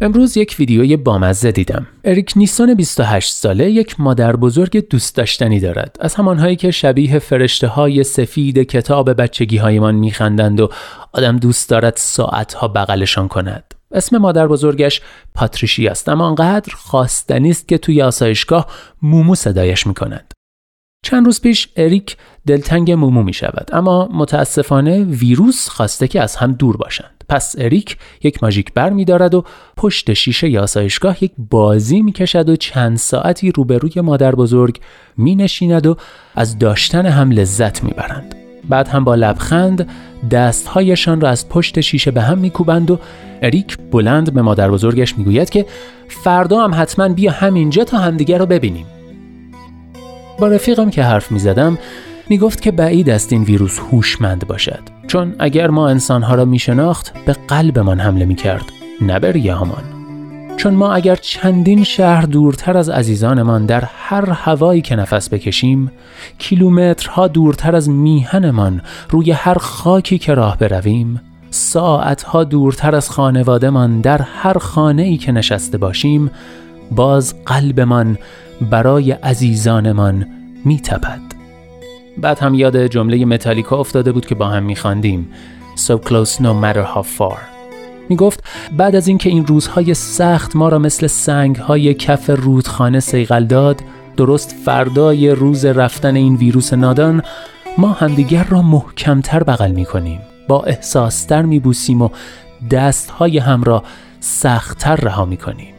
امروز یک ویدیوی بامزه دیدم. اریک نیسان 28 ساله یک مادر بزرگ دوست داشتنی دارد. از همانهایی که شبیه فرشته های سفید کتاب بچگی هایمان میخندند و آدم دوست دارد ساعتها بغلشان کند. اسم مادر بزرگش پاتریشی است اما انقدر خواستنی است که توی آسایشگاه مومو صدایش می‌کنند. چند روز پیش اریک دلتنگ مومو می شود اما متاسفانه ویروس خواسته که از هم دور باشند. پس اریک یک ماژیک بر می دارد و پشت شیشه یاسایشگاه یک بازی می کشد و چند ساعتی روبروی مادر بزرگ می نشیند و از داشتن هم لذت می برند. بعد هم با لبخند دستهایشان را از پشت شیشه به هم میکوبند و اریک بلند به مادر بزرگش می‌گوید که فردا هم حتما بیا همینجا تا همدیگر رو ببینیم. با رفیقم که حرف می زدم می گفت که بعید است این ویروس هوشمند باشد چون اگر ما انسانها را می شناخت به قلبمان حمله می کرد نه به چون ما اگر چندین شهر دورتر از عزیزانمان در هر هوایی که نفس بکشیم کیلومترها دورتر از میهنمان روی هر خاکی که راه برویم ساعتها دورتر از خانوادهمان در هر خانه ای که نشسته باشیم باز قلبمان برای عزیزانمان میتپد. بعد هم یاد جمله متالیکا افتاده بود که با هم میخواندیم. So close no matter how far. می گفت بعد از اینکه این روزهای سخت ما را مثل سنگ های کف رودخانه سیغل داد درست فردای روز رفتن این ویروس نادان ما همدیگر را محکمتر بغل می کنیم با احساستر می بوسیم و دستهای هم را سختتر رها می کنیم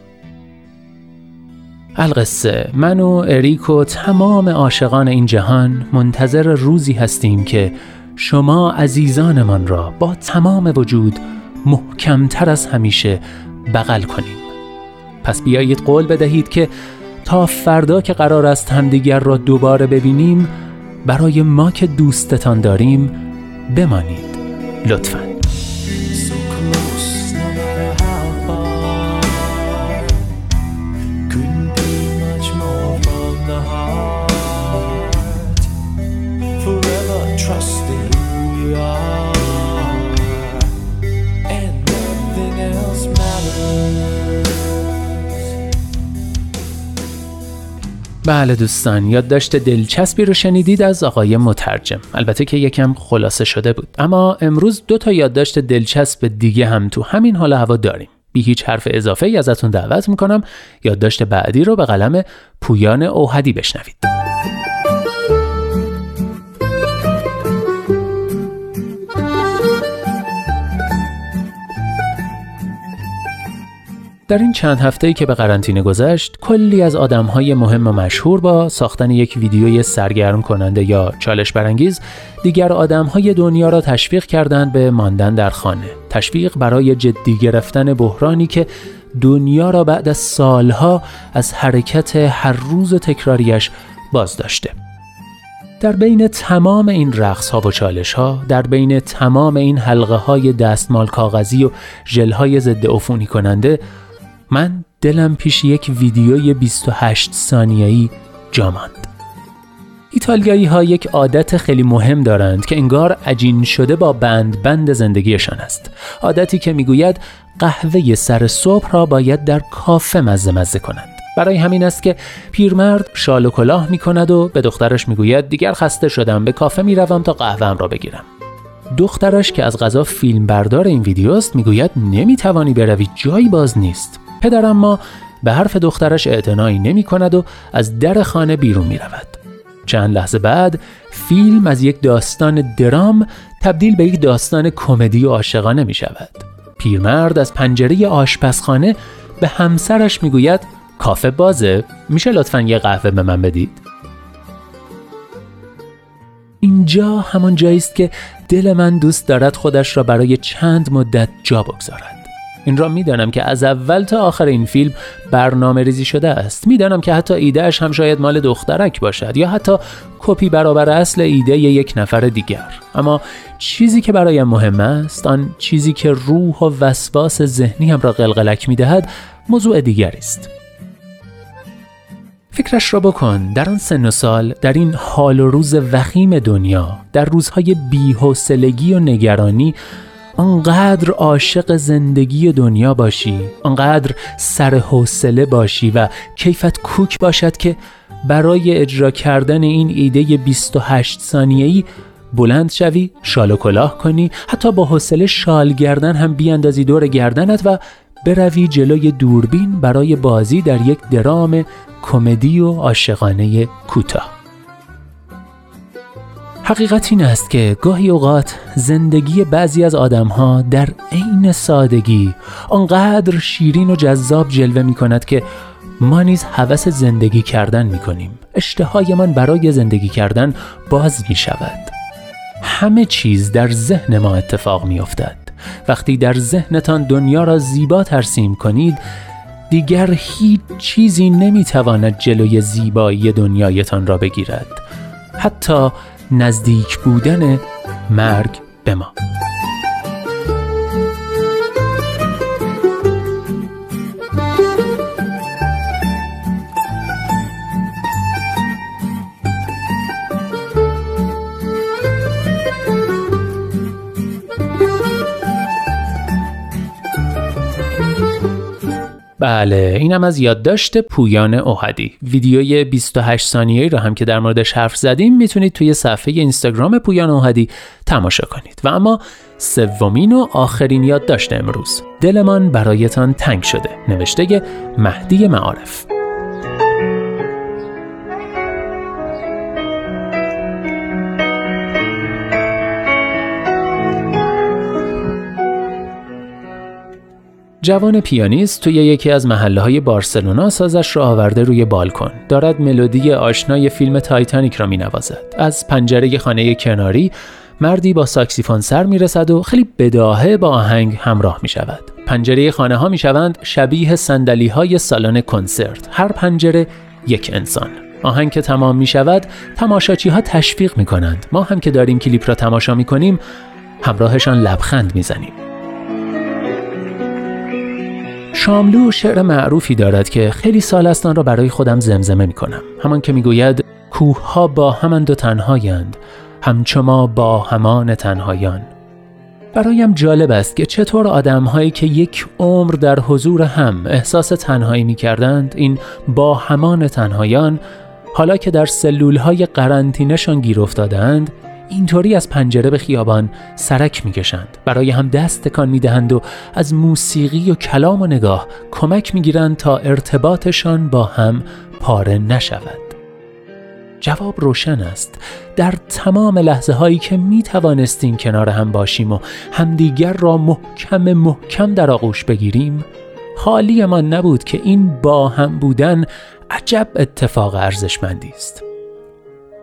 القصه. من و اریک و تمام عاشقان این جهان منتظر روزی هستیم که شما عزیزانمان را با تمام وجود محکمتر از همیشه بغل کنیم. پس بیایید قول بدهید که تا فردا که قرار است همدیگر را دوباره ببینیم برای ما که دوستتان داریم بمانید. لطفاً. بله دوستان یادداشت دلچسبی رو شنیدید از آقای مترجم. البته که یکم خلاصه شده بود. اما امروز دو تا یادداشت دلچسب دیگه هم تو همین حال هوا داریم. بی هیچ حرف اضافه ای ازتون دعوت می‌کنم. یادداشت بعدی رو به قلم پویان اوهدی بشنوید. در این چند هفته‌ای که به قرنطینه گذشت کلی از آدمهای مهم و مشهور با ساختن یک ویدیوی سرگرم کننده یا چالش برانگیز دیگر آدمهای دنیا را تشویق کردند به ماندن در خانه. تشویق برای جدی گرفتن بحرانی که دنیا را بعد از سالها از حرکت هر روز تکراریش باز داشته در بین تمام این رقص ها و چالش ها در بین تمام این حلقه های دستمال کاغذی و ژل های ضد عفونی کننده من دلم پیش یک ویدیوی 28 ثانیه‌ای جا ماند. ایتالیایی ها یک عادت خیلی مهم دارند که انگار عجین شده با بند بند زندگیشان است. عادتی که می‌گوید قهوه سر صبح را باید در کافه مزه مزه کنند. برای همین است که پیرمرد شال و کلاه می کند و به دخترش می‌گوید دیگر خسته شدم به کافه می روم تا قهوهم را بگیرم. دخترش که از غذا فیلم بردار این ویدیوست می‌گوید نمی‌توانی بروی جایی باز نیست پدرم ما به حرف دخترش اعتنایی نمی کند و از در خانه بیرون می رود. چند لحظه بعد فیلم از یک داستان درام تبدیل به یک داستان کمدی و عاشقانه می شود. پیرمرد از پنجره آشپزخانه به همسرش می گوید کافه بازه میشه لطفا یه قهوه به من بدید اینجا همان جایی است که دل من دوست دارد خودش را برای چند مدت جا بگذارد این را می‌دانم که از اول تا آخر این فیلم برنامه ریزی شده است. می‌دانم که حتی ایدهش هم شاید مال دخترک باشد یا حتی کپی برابر اصل ایده یک نفر دیگر. اما چیزی که برایم مهم است آن چیزی که روح و وسواس ذهنی هم را قلقلک می‌دهد موضوع دیگری است. فکرش را بکن. در آن سن و سال در این حال و روز وخیم دنیا در روزهای بیحوصلگی و نگرانی آنقدر عاشق زندگی دنیا باشی آنقدر سر حوصله باشی و کیفت کوک باشد که برای اجرا کردن این ایده 28 ثانیه‌ای بلند شوی شال و کلاه کنی حتی با حوصله شال گردن هم بیاندازی دور گردنت و بروی جلوی دوربین برای بازی در یک درام کمدی و عاشقانه کوتاه. حقیقت این است که گاهی اوقات زندگی بعضی از آدمها در عین سادگی آنقدر شیرین و جذاب جلوه می کند که ما نیز هوس زندگی کردن می کنیم اشتهایمان برای زندگی کردن باز می شود همه چیز در ذهن ما اتفاق می افتد وقتی در ذهنتان دنیا را زیبا ترسیم کنید دیگر هیچ چیزی نمی‌تواند جلوی زیبایی دنیایتان را بگیرد. حتی نزدیک بودن مرگ به ما. بله اینم از یادداشت پویان اوهدی. ویدیوی 28 ثانیه‌ای رو هم که در موردش حرف زدیم می‌تونید توی صفحه اینستاگرام پویان اوهدی تماشا کنید. و اما سومین و آخرین یادداشت امروز. دلمان برایتان تنگ شده. نوشته مهدی معارف. جوان پیانیست توی یکی از محله های بارسلونا سازش را آورده روی بالکن دارد ملودی آشنای فیلم تایتانیک را می نوازد. از پنجره خانه کناری مردی با ساکسیفون سر می رسد و خیلی بداهه با آهنگ همراه می شود. پنجره خانه ها می شوند شبیه صندلی های سالن کنسرت. هر پنجره یک انسان. آهنگ که تمام می شود تماشاچی ها تشویق می کنند. ما هم که داریم کلیپ را تماشا می کنیم همراهشان لبخند می زنیم. شاملو شعر معروفی دارد که خیلی سال است آن را برای خودم زمزمه می کنم همان که می‌گوید کوه ها با همند و تنهایند همچو ما با همان تنهایان. برایم جالب است که چطور آدم هایی که یک عمر در حضور هم احساس تنهایی می کردند این با همان تنهایان حالا که در سلول های قرنطینهشان گیر افتادند اینطوری از پنجره به خیابان سرک می‌کشند. برای هم دست تکان می‌دهند و از موسیقی و کلام و نگاه کمک می‌گیرند تا ارتباطشان با هم پاره نشود. جواب روشن است. در تمام لحظه هایی که می توانستیم کنار هم باشیم و همدیگر را محکم محکم در آغوش بگیریم حالی ما نبود که این با هم بودن عجب اتفاق ارزشمندی است.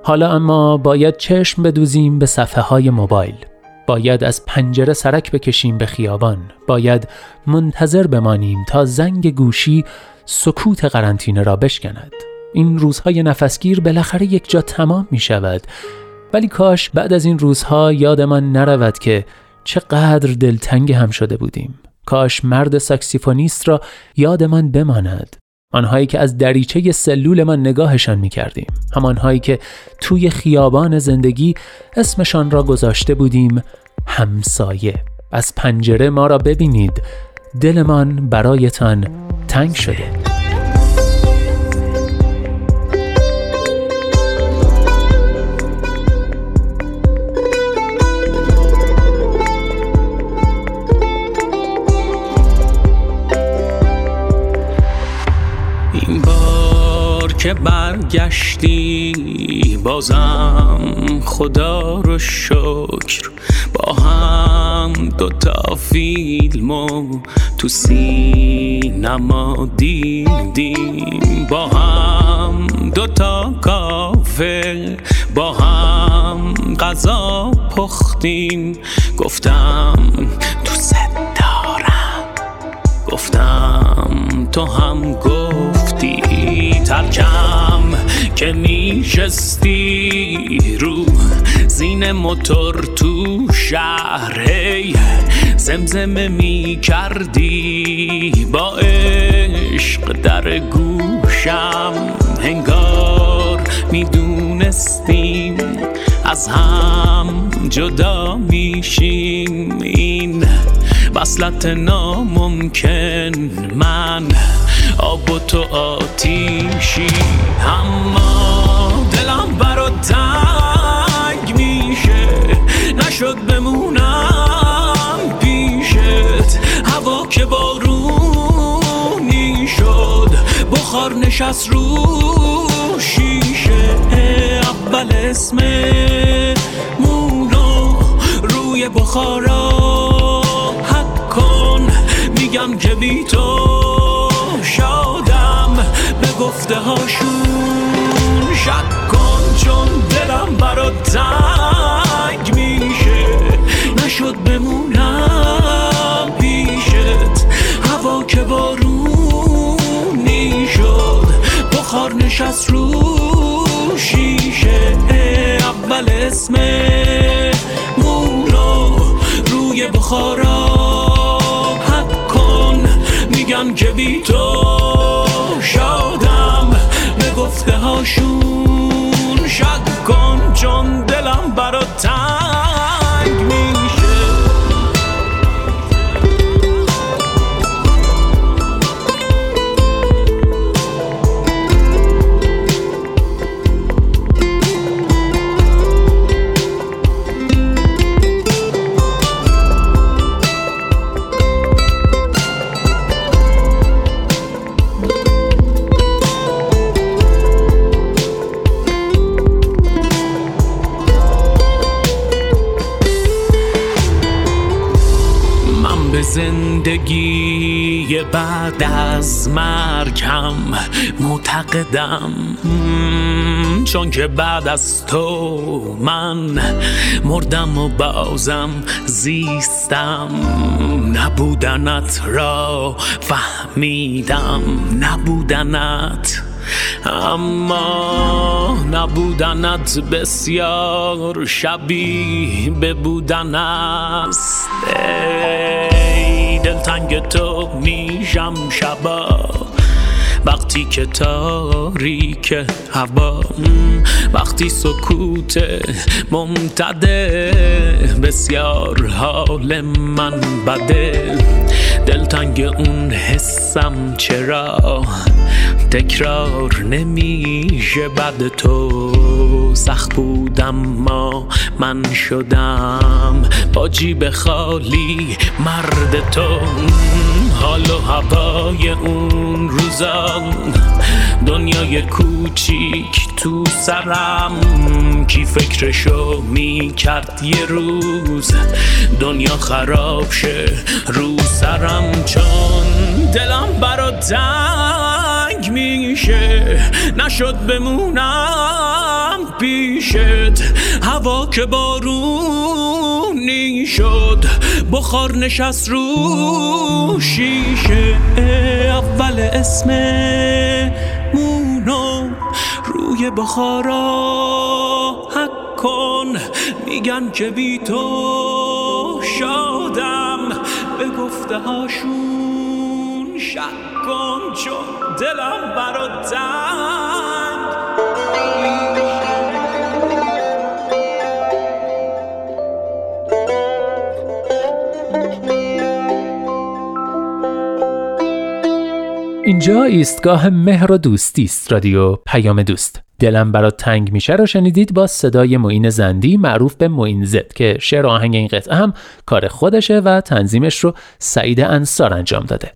حالا اما باید چشم بدوزیم به صفحه های موبایل. باید از پنجره سرک بکشیم به خیابان. باید منتظر بمانیم تا زنگ گوشی سکوت قرنطینه را بشکند. این روزهای نفسگیر بالاخره یک جا تمام می شود ولی کاش بعد از این روزها یادمان نرود که چقدر دلتنگ هم شده بودیم. کاش مرد ساکسیفونیست را یادمان بماند. آنهایی که از دریچه سلول من نگاهشان می کردیم همانهایی که توی خیابان زندگی اسمشان را گذاشته بودیم همسایه. از پنجره ما را ببینید. دلمان برایتان تنگ شده. که برگشتی بازم خدا رو شکر. با هم دوتا فیلم و تو سینما دیدیم. با هم دوتا کافه با هم غذا پختیم. گفتم تو دارم. گفتم تو هم گفتی ترکم که میشستی رو زین موتور تو شهر زمزمه می کردی با عشق در گوشم. هنگار می‌دونستیم از هم جدا میشیم. این وصلت ناممکن من آب و تو آتیشی. اما دلم برا تنگ میشه. نشد بمونم پیشت. هوا که بارونی شد. بخار نشست رو شیشه. اول اسم مونو روی بخارا. حد کن میگم که بی تو گفته هاشون شک کن چون دلم برات تنگ میشه. نشد بمونم پیشت. هوا که بارونی شد. بخار نشست رو شیشه. اول اسم مونو روی بخارا. حد کن میگن که بی تو گفته هاشون شک کن چون دلم برا تنگ زندگی بعد از مرگم معتقدم. مم، چون که بعد از تو من مردم و بازم زیستم. نبودنت را فهمیدم. نبودنت اما نبودنت بسیار شبیه به بودن است. دلتنگ تو میشم شبا. وقتی که تاریک هوا وقتی سکوت ممتده بسیار حال من بده. دلتنگ اون حسم چرا؟ تکرار نمیشه بعد تو. سخت بودم ما من شدم. با جیب خالی مرد تو. حال و هوای اون روزان. دنیای کوچیک تو سرم. کی فکرشو می‌کرد یه روز. دنیا خراب شه رو سرم چون دلم برا تنگ میشه. نشد بمونم پیشت. هوا که بارونی شد بخار نشست رو شیشه اول اسم مونو. روی بخارا حک کن میگن که بی تو شادم. به گفته هاشون شک کن چون دلم برا اینجا ایستگاه مهر و دوستی است رادیو پیام دوست. دلم برات تنگ میشه رو شنیدید با صدای معین زندی معروف به معین زد که شعر آهنگ این قطعه هم کار خودشه و تنظیمش رو سعید انصار انجام داده.